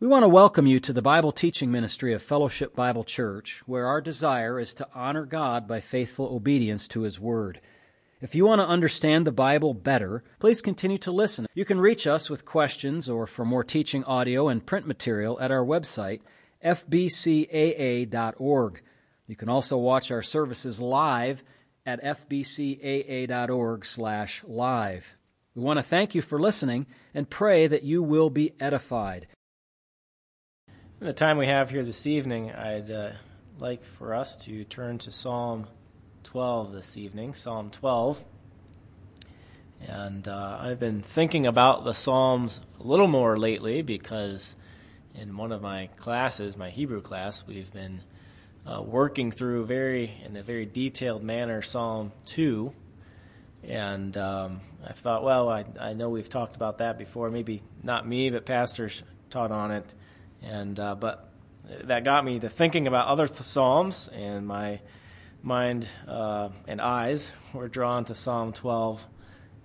We want to welcome you to the Bible teaching ministry of Fellowship Bible Church, where our desire is to honor God by faithful obedience to His Word. If you want to understand the Bible better, please continue to listen. You can reach us with questions or for more teaching audio and print material at our website, fbcaa.org. You can also watch our services live at fbcaa.org/live. We want to thank you for listening and pray that you will be edified. In the time we have here this evening, I'd uh, like for us to turn to Psalm 12 this evening, Psalm 12. And uh, I've been thinking about the Psalms a little more lately because in one of my classes, my Hebrew class, we've been uh, working through very in a very detailed manner Psalm 2. And um, I thought, well, I, I know we've talked about that before. Maybe not me, but pastors taught on it and uh, but that got me to thinking about other th- psalms, and my mind uh, and eyes were drawn to Psalm 12,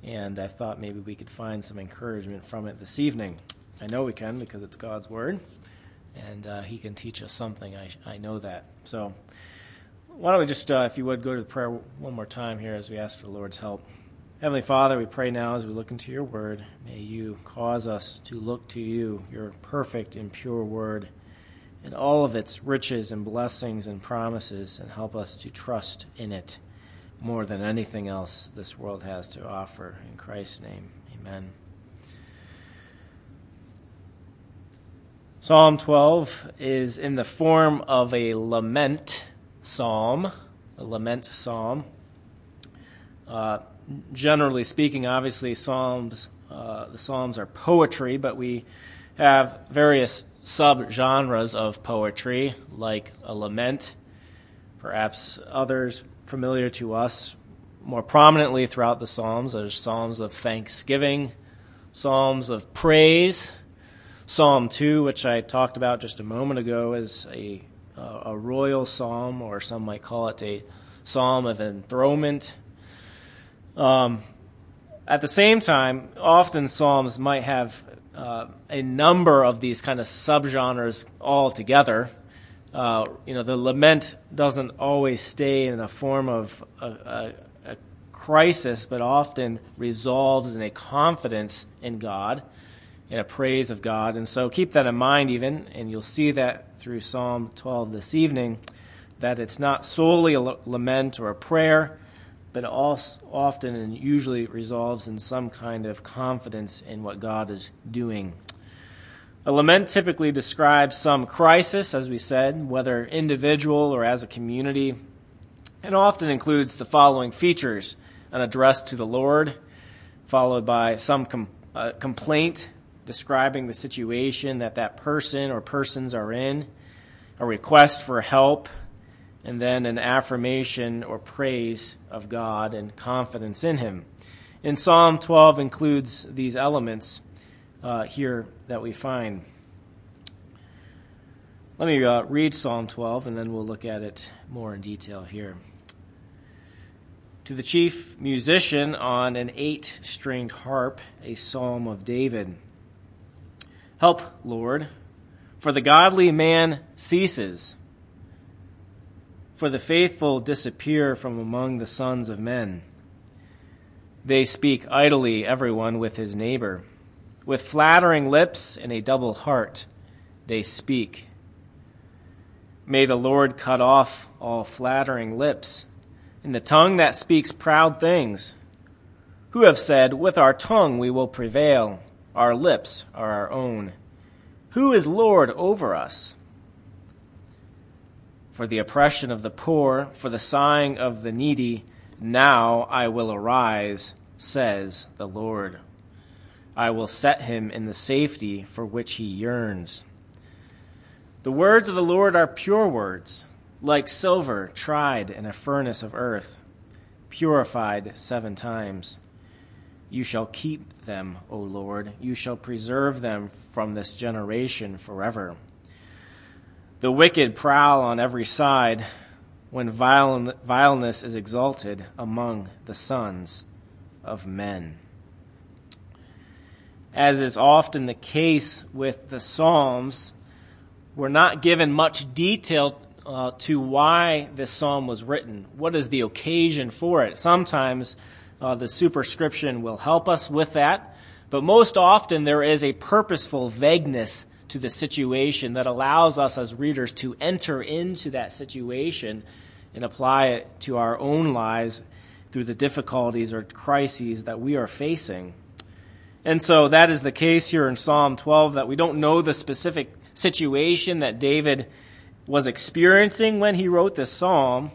and I thought maybe we could find some encouragement from it this evening. I know we can because it's God's word, and uh, He can teach us something. I, I know that. So, why don't we just, uh, if you would, go to the prayer one more time here as we ask for the Lord's help. Heavenly Father, we pray now as we look into your word, may you cause us to look to you, your perfect and pure word, and all of its riches and blessings and promises, and help us to trust in it more than anything else this world has to offer. In Christ's name, amen. Psalm 12 is in the form of a lament psalm, a lament psalm. Uh, generally speaking, obviously, psalms uh, the psalms are poetry, but we have various subgenres of poetry, like a lament, perhaps others familiar to us more prominently throughout the psalms. There's psalms of thanksgiving, psalms of praise. Psalm 2, which I talked about just a moment ago, is a, a royal psalm, or some might call it a psalm of enthronement. Um, at the same time, often psalms might have uh, a number of these kind of subgenres all together. Uh, you know, the lament doesn't always stay in the form of a, a, a crisis, but often resolves in a confidence in God, in a praise of God. And so keep that in mind, even, and you'll see that through Psalm 12 this evening, that it's not solely a lament or a prayer but also often and usually resolves in some kind of confidence in what God is doing. A lament typically describes some crisis, as we said, whether individual or as a community, and often includes the following features an address to the Lord, followed by some com- uh, complaint describing the situation that that person or persons are in, a request for help, and then an affirmation or praise of God and confidence in Him. In Psalm 12 includes these elements uh, here that we find. Let me uh, read Psalm 12 and then we'll look at it more in detail here. To the chief musician on an eight stringed harp, a psalm of David. Help, Lord, for the godly man ceases for the faithful disappear from among the sons of men. They speak idly, everyone with his neighbor. With flattering lips and a double heart, they speak. May the Lord cut off all flattering lips and the tongue that speaks proud things. Who have said, With our tongue we will prevail, our lips are our own. Who is Lord over us? For the oppression of the poor, for the sighing of the needy. Now I will arise, says the Lord. I will set him in the safety for which he yearns. The words of the Lord are pure words, like silver tried in a furnace of earth, purified seven times. You shall keep them, O Lord. You shall preserve them from this generation forever. The wicked prowl on every side when vileness is exalted among the sons of men. as is often the case with the Psalms, we're not given much detail uh, to why this psalm was written. What is the occasion for it? Sometimes uh, the superscription will help us with that, but most often there is a purposeful vagueness to the situation that allows us as readers to enter into that situation and apply it to our own lives through the difficulties or crises that we are facing. And so that is the case here in Psalm 12 that we don't know the specific situation that David was experiencing when he wrote this psalm,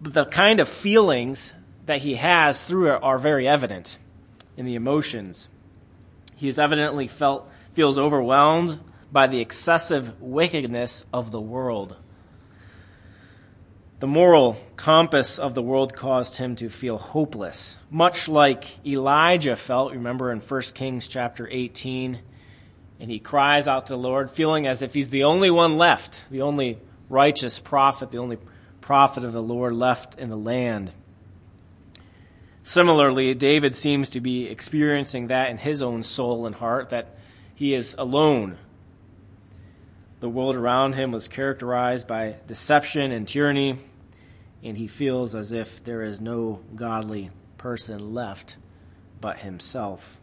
but the kind of feelings that he has through it are very evident in the emotions. He has evidently felt feels overwhelmed by the excessive wickedness of the world. The moral compass of the world caused him to feel hopeless, much like Elijah felt, remember in 1 Kings chapter 18, and he cries out to the Lord, feeling as if he's the only one left, the only righteous prophet, the only prophet of the Lord left in the land. Similarly, David seems to be experiencing that in his own soul and heart, that he is alone the world around him was characterized by deception and tyranny, and he feels as if there is no godly person left but himself.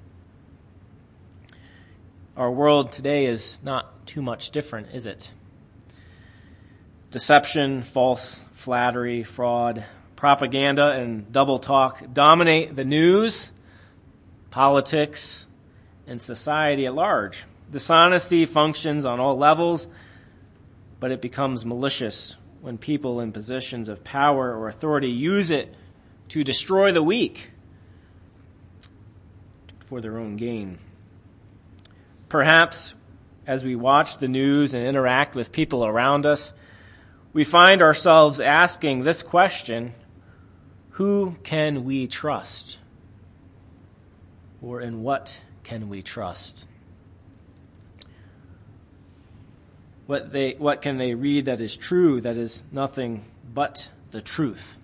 Our world today is not too much different, is it? Deception, false flattery, fraud, propaganda, and double talk dominate the news, politics, and society at large. Dishonesty functions on all levels, but it becomes malicious when people in positions of power or authority use it to destroy the weak for their own gain. Perhaps as we watch the news and interact with people around us, we find ourselves asking this question Who can we trust? Or in what can we trust? What, they, what can they read that is true, that is nothing but the truth?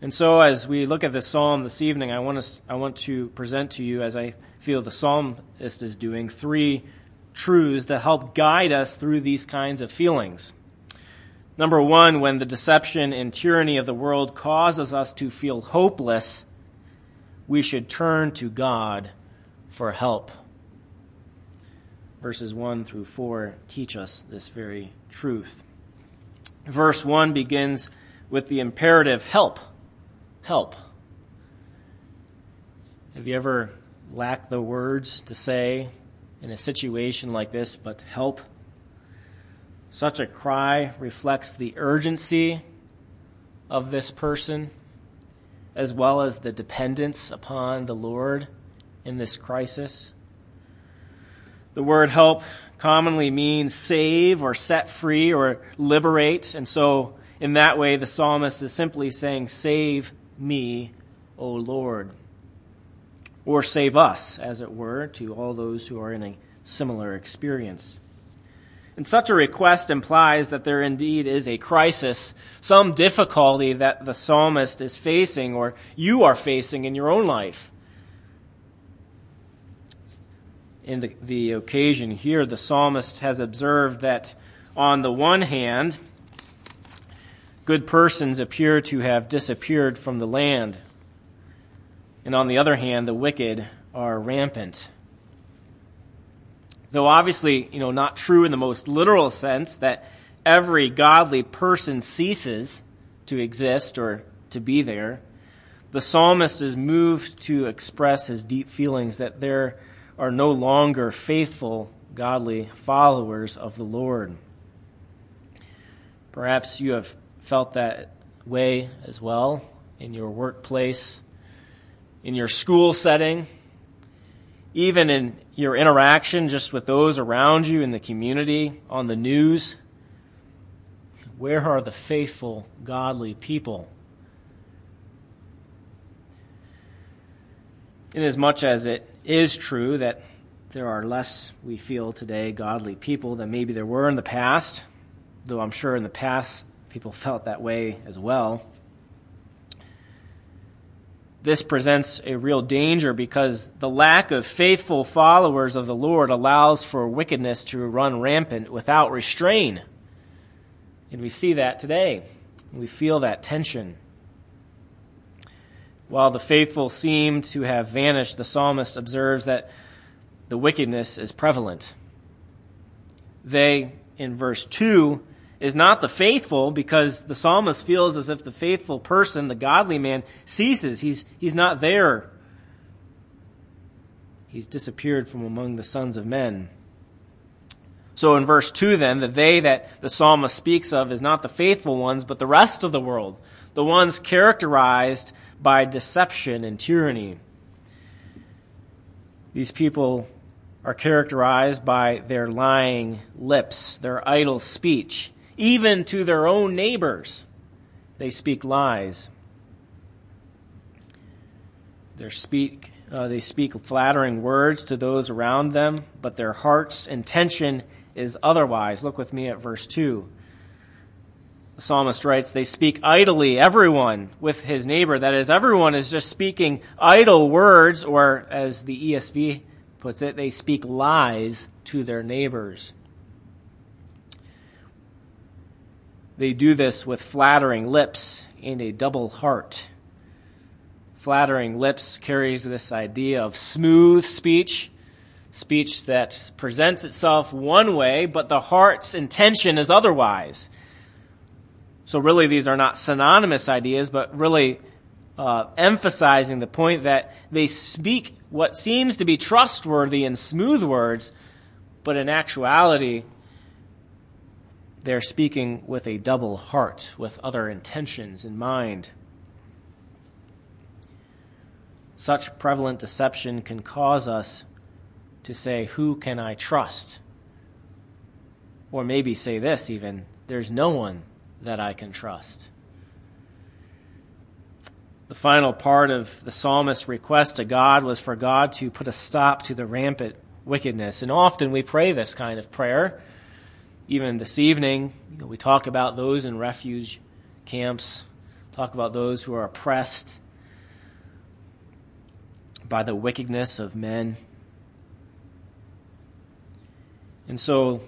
And so, as we look at this psalm this evening, I want, to, I want to present to you, as I feel the psalmist is doing, three truths that help guide us through these kinds of feelings. Number one, when the deception and tyranny of the world causes us to feel hopeless, we should turn to God for help verses 1 through 4 teach us this very truth. Verse 1 begins with the imperative help. Help. Have you ever lacked the words to say in a situation like this, but help? Such a cry reflects the urgency of this person, as well as the dependence upon the Lord in this crisis. The word help commonly means save or set free or liberate. And so, in that way, the psalmist is simply saying, Save me, O Lord. Or save us, as it were, to all those who are in a similar experience. And such a request implies that there indeed is a crisis, some difficulty that the psalmist is facing or you are facing in your own life. in the, the occasion here, the psalmist has observed that on the one hand, good persons appear to have disappeared from the land. And on the other hand, the wicked are rampant. Though obviously, you know, not true in the most literal sense that every godly person ceases to exist or to be there, the psalmist is moved to express his deep feelings that there are no longer faithful, godly followers of the Lord. Perhaps you have felt that way as well in your workplace, in your school setting, even in your interaction just with those around you in the community, on the news. Where are the faithful, godly people? Inasmuch as it is true that there are less, we feel today, godly people than maybe there were in the past, though I'm sure in the past people felt that way as well. This presents a real danger because the lack of faithful followers of the Lord allows for wickedness to run rampant without restraint. And we see that today. We feel that tension. While the faithful seem to have vanished, the psalmist observes that the wickedness is prevalent. They, in verse 2, is not the faithful because the psalmist feels as if the faithful person, the godly man, ceases. He's, he's not there. He's disappeared from among the sons of men. So in verse 2 then, the they that the psalmist speaks of is not the faithful ones, but the rest of the world, the ones characterized by deception and tyranny. These people are characterized by their lying lips, their idle speech, even to their own neighbors, they speak lies. They speak, uh, they speak flattering words to those around them, but their heart's intention is otherwise. Look with me at verse 2. The psalmist writes, They speak idly, everyone, with his neighbor. That is, everyone is just speaking idle words, or as the ESV puts it, they speak lies to their neighbors. They do this with flattering lips and a double heart. Flattering lips carries this idea of smooth speech, speech that presents itself one way, but the heart's intention is otherwise. So, really, these are not synonymous ideas, but really uh, emphasizing the point that they speak what seems to be trustworthy and smooth words, but in actuality, they're speaking with a double heart, with other intentions in mind. Such prevalent deception can cause us to say, Who can I trust? Or maybe say this even, There's no one that I can trust. The final part of the psalmist's request to God was for God to put a stop to the rampant wickedness. And often we pray this kind of prayer even this evening, you know, we talk about those in refuge camps, talk about those who are oppressed by the wickedness of men. And so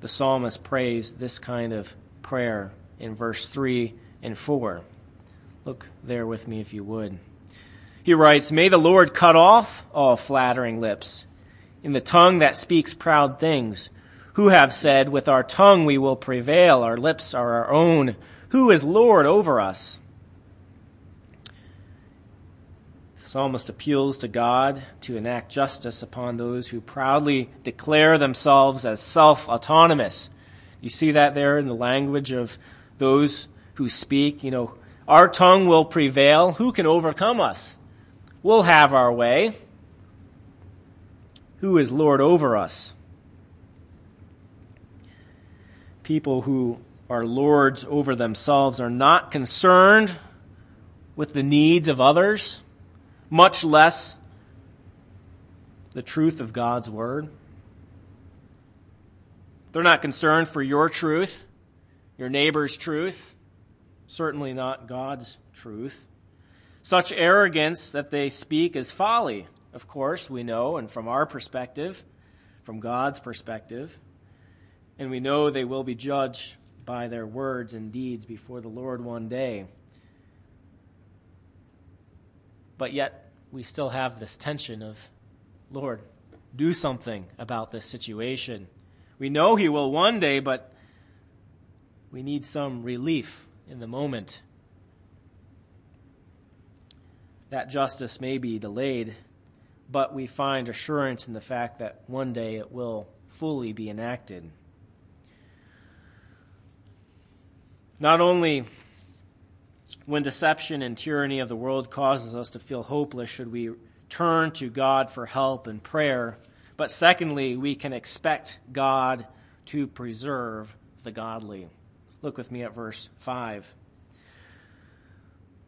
the psalmist prays this kind of prayer in verse 3 and 4. Look there with me if you would. He writes, May the Lord cut off all flattering lips, in the tongue that speaks proud things who have said, With our tongue we will prevail, our lips are our own. Who is Lord over us? The psalmist appeals to God to enact justice upon those who proudly declare themselves as self autonomous. You see that there in the language of those who speak, you know, our tongue will prevail. Who can overcome us? We'll have our way. Who is Lord over us? People who are lords over themselves are not concerned with the needs of others, much less the truth of God's word. They're not concerned for your truth, your neighbor's truth, certainly not God's truth. Such arrogance that they speak is folly, of course, we know, and from our perspective, from God's perspective and we know they will be judged by their words and deeds before the Lord one day. But yet, we still have this tension of, Lord, do something about this situation. We know He will one day, but we need some relief in the moment. That justice may be delayed, but we find assurance in the fact that one day it will fully be enacted. Not only when deception and tyranny of the world causes us to feel hopeless should we turn to God for help and prayer, but secondly, we can expect God to preserve the godly. Look with me at verse 5.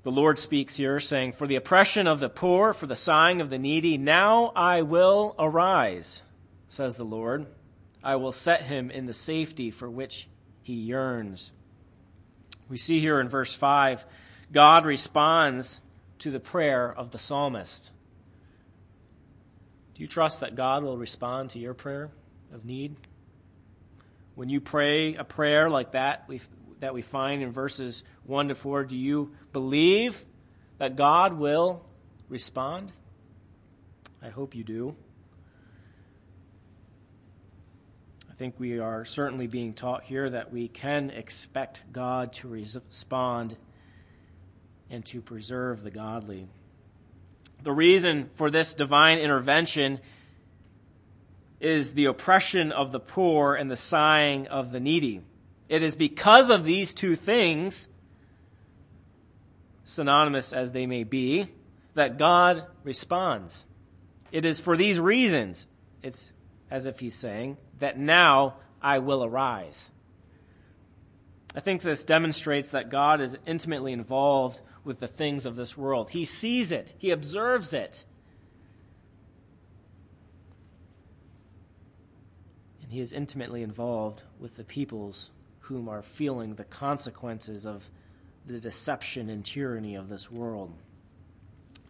The Lord speaks here, saying, For the oppression of the poor, for the sighing of the needy, now I will arise, says the Lord. I will set him in the safety for which he yearns. We see here in verse 5, God responds to the prayer of the psalmist. Do you trust that God will respond to your prayer of need? When you pray a prayer like that we, that we find in verses 1 to 4, do you believe that God will respond? I hope you do. I think we are certainly being taught here that we can expect God to respond and to preserve the godly. The reason for this divine intervention is the oppression of the poor and the sighing of the needy. It is because of these two things, synonymous as they may be, that God responds. It is for these reasons, it's as if he's saying, that now I will arise. I think this demonstrates that God is intimately involved with the things of this world. He sees it, He observes it. And He is intimately involved with the peoples whom are feeling the consequences of the deception and tyranny of this world.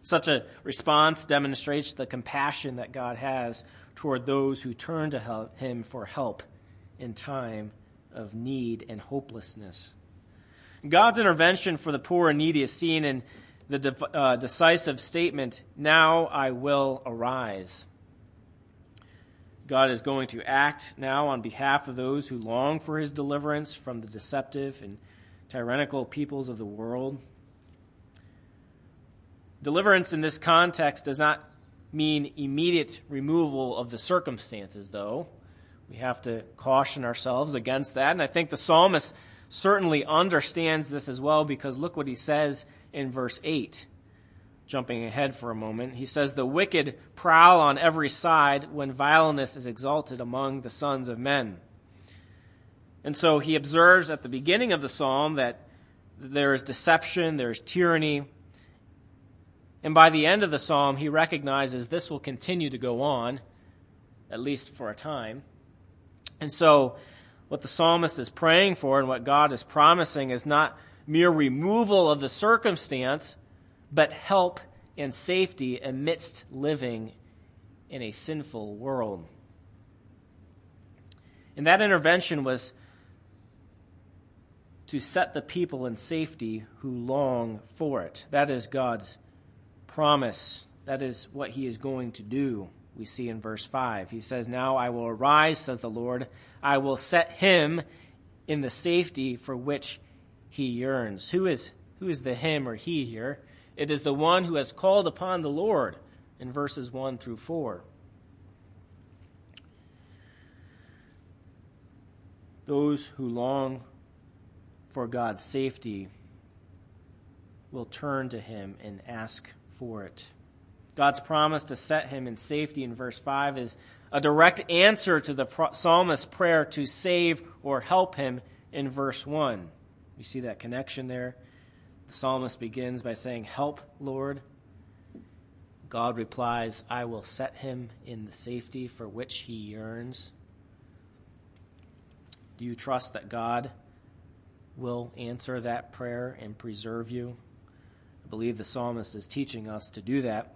Such a response demonstrates the compassion that God has toward those who turn to him for help in time of need and hopelessness. God's intervention for the poor and needy is seen in the de- uh, decisive statement, Now I will arise. God is going to act now on behalf of those who long for his deliverance from the deceptive and tyrannical peoples of the world. Deliverance in this context does not mean immediate removal of the circumstances, though. We have to caution ourselves against that. And I think the psalmist certainly understands this as well because look what he says in verse 8. Jumping ahead for a moment, he says, The wicked prowl on every side when vileness is exalted among the sons of men. And so he observes at the beginning of the psalm that there is deception, there is tyranny, and by the end of the psalm, he recognizes this will continue to go on, at least for a time. And so, what the psalmist is praying for and what God is promising is not mere removal of the circumstance, but help and safety amidst living in a sinful world. And that intervention was to set the people in safety who long for it. That is God's promise. That is what he is going to do. We see in verse 5. He says, Now I will arise, says the Lord. I will set him in the safety for which he yearns. Who is, who is the him or he here? It is the one who has called upon the Lord in verses 1 through 4. Those who long for God's safety will turn to him and ask for it. God's promise to set him in safety in verse 5 is a direct answer to the psalmist's prayer to save or help him in verse 1. You see that connection there? The psalmist begins by saying, Help, Lord. God replies, I will set him in the safety for which he yearns. Do you trust that God will answer that prayer and preserve you? I believe the psalmist is teaching us to do that.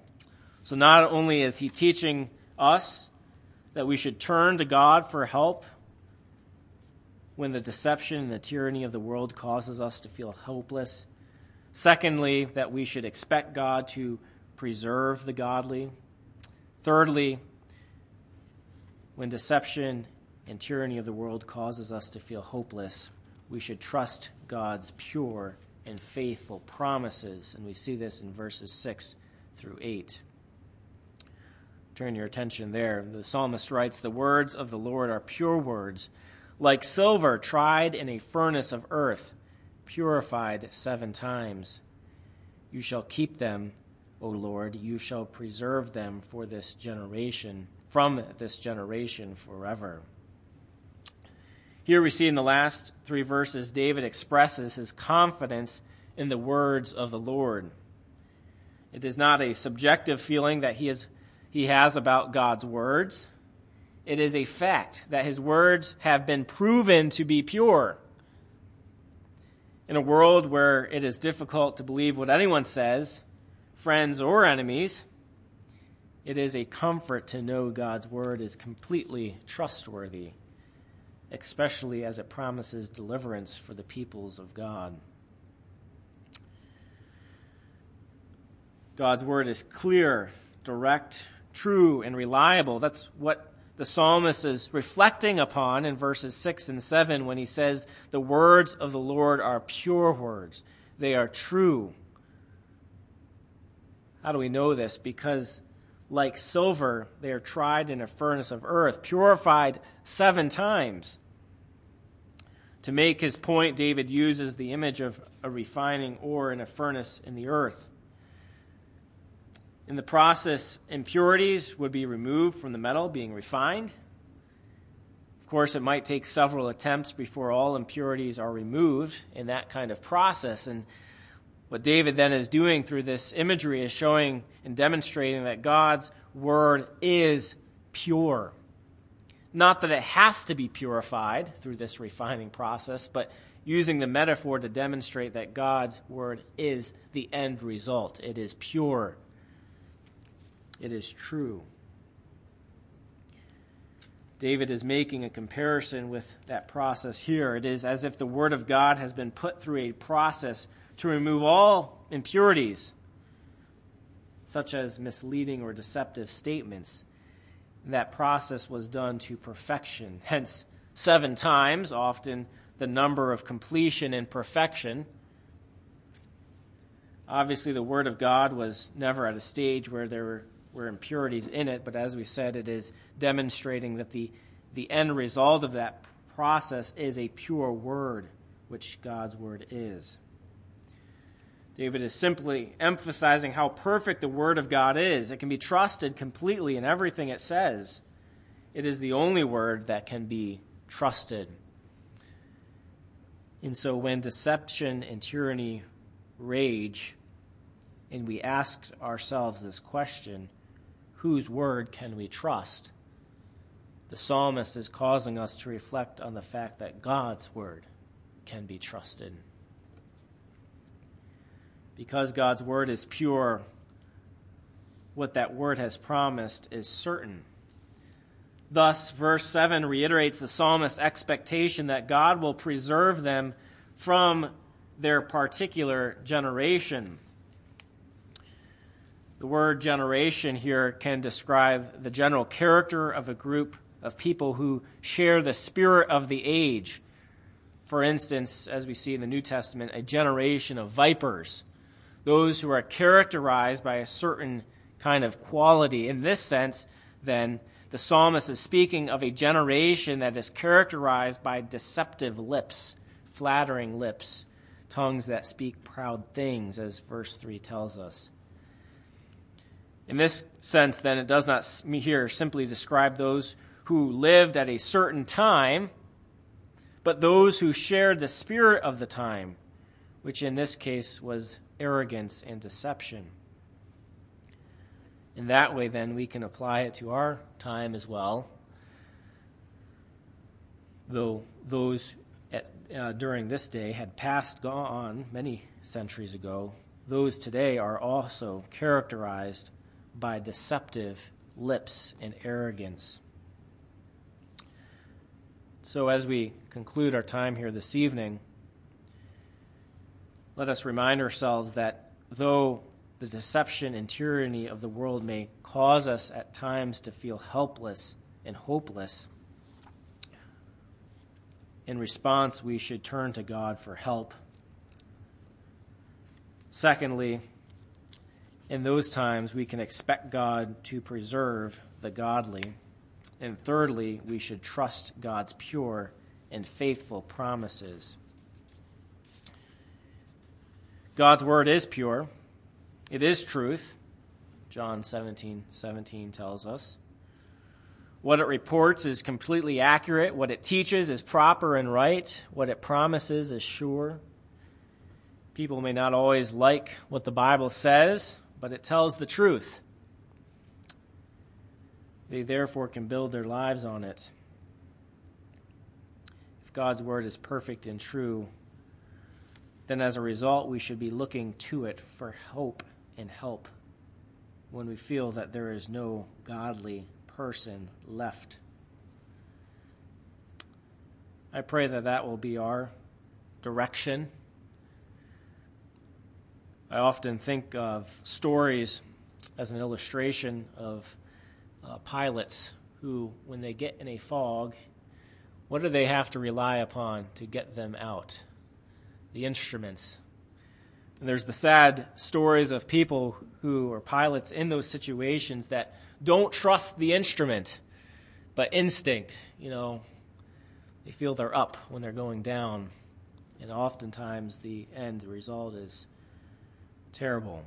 So not only is he teaching us that we should turn to God for help when the deception and the tyranny of the world causes us to feel hopeless. Secondly, that we should expect God to preserve the godly. Thirdly, when deception and tyranny of the world causes us to feel hopeless, we should trust God's pure and faithful promises. And we see this in verses 6 through 8. Turn your attention there. The psalmist writes The words of the Lord are pure words, like silver tried in a furnace of earth, purified seven times. You shall keep them, O Lord, you shall preserve them for this generation, from this generation forever. Here we see in the last three verses, David expresses his confidence in the words of the Lord. It is not a subjective feeling that he, is, he has about God's words. It is a fact that his words have been proven to be pure. In a world where it is difficult to believe what anyone says, friends, or enemies, it is a comfort to know God's word is completely trustworthy, especially as it promises deliverance for the peoples of God. God's word is clear, direct, true, and reliable. That's what the psalmist is reflecting upon in verses 6 and 7 when he says, The words of the Lord are pure words, they are true. How do we know this? Because like silver, they are tried in a furnace of earth, purified seven times. To make his point, David uses the image of a refining ore in a furnace in the earth. In the process, impurities would be removed from the metal being refined. Of course, it might take several attempts before all impurities are removed in that kind of process. And what David then is doing through this imagery is showing and demonstrating that God's word is pure. Not that it has to be purified through this refining process, but using the metaphor to demonstrate that God's word is the end result. It is pure, it is true. David is making a comparison with that process here. It is as if the Word of God has been put through a process to remove all impurities, such as misleading or deceptive statements. And that process was done to perfection. Hence, seven times, often the number of completion and perfection. Obviously, the Word of God was never at a stage where there were, were impurities in it, but as we said, it is demonstrating that the, the end result of that process is a pure Word, which God's Word is. David is simply emphasizing how perfect the Word of God is. It can be trusted completely in everything it says. It is the only Word that can be trusted. And so when deception and tyranny rage, and we ask ourselves this question whose word can we trust? The psalmist is causing us to reflect on the fact that God's word can be trusted because God's word is pure, what that word has promised is certain. Thus, verse 7 reiterates the psalmist's expectation that God will preserve them from their particular generation. The word generation here can describe the general character of a group of people who share the spirit of the age. For instance, as we see in the New Testament, a generation of vipers those who are characterized by a certain kind of quality. In this sense, then, the psalmist is speaking of a generation that is characterized by deceptive lips, flattering lips, tongues that speak proud things, as verse 3 tells us. In this sense, then, it does not here simply describe those who lived at a certain time, but those who shared the spirit of the time, which in this case was arrogance, and deception. In that way, then, we can apply it to our time as well. Though those at, uh, during this day had passed on many centuries ago, those today are also characterized by deceptive lips and arrogance. So, as we conclude our time here this evening, let us remind ourselves that though the deception and tyranny of the world may cause us at times to feel helpless and hopeless, in response, we should turn to God for help. Secondly, in those times, we can expect God to preserve the godly. And thirdly, we should trust God's pure and faithful promises. God's word is pure, it is truth. John 17 17 tells us. What it reports is completely accurate. What it teaches is proper and right. What it promises is sure. People may not always like what the Bible says, but it tells the truth. They therefore can build their lives on it. If God's word is perfect and true, then as a result, we should be looking to it for hope and help when we feel that there is no godly person left. I pray that that will be our direction. I often think of stories as an illustration of uh, pilots who, when they get in a fog, what do they have to rely upon to get them out? The instruments. And there's the sad stories of people who are pilots in those situations that don't trust the instrument, but instinct, you know, they feel they're up when they're going down. And oftentimes the end result is terrible.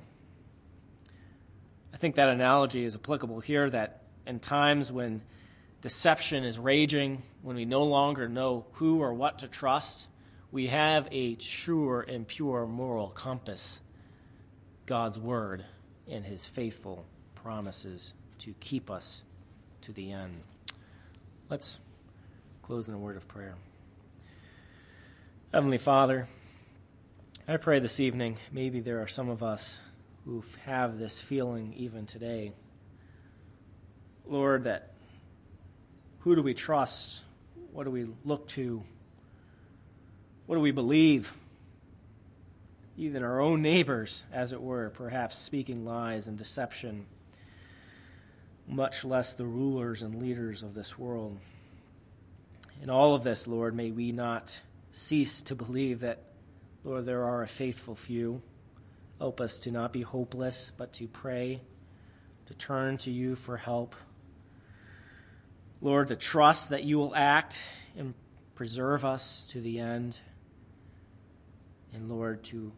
I think that analogy is applicable here that in times when deception is raging, when we no longer know who or what to trust, we have a sure and pure moral compass God's Word and His faithful promises to keep us to the end. Let's close in a word of prayer. Heavenly Father, I pray this evening, maybe there are some of us who have this feeling even today. Lord, that who do we trust? What do we look to? What do we believe? Even our own neighbors, as it were, perhaps speaking lies and deception, much less the rulers and leaders of this world. In all of this, Lord, may we not cease to believe that, Lord, there are a faithful few. Help us to not be hopeless, but to pray, to turn to you for help. Lord, to trust that you will act and preserve us to the end and Lord, to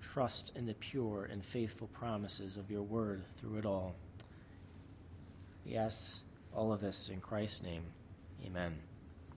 trust in the pure and faithful promises of your word through it all. Yes, all of this in Christ's name. Amen.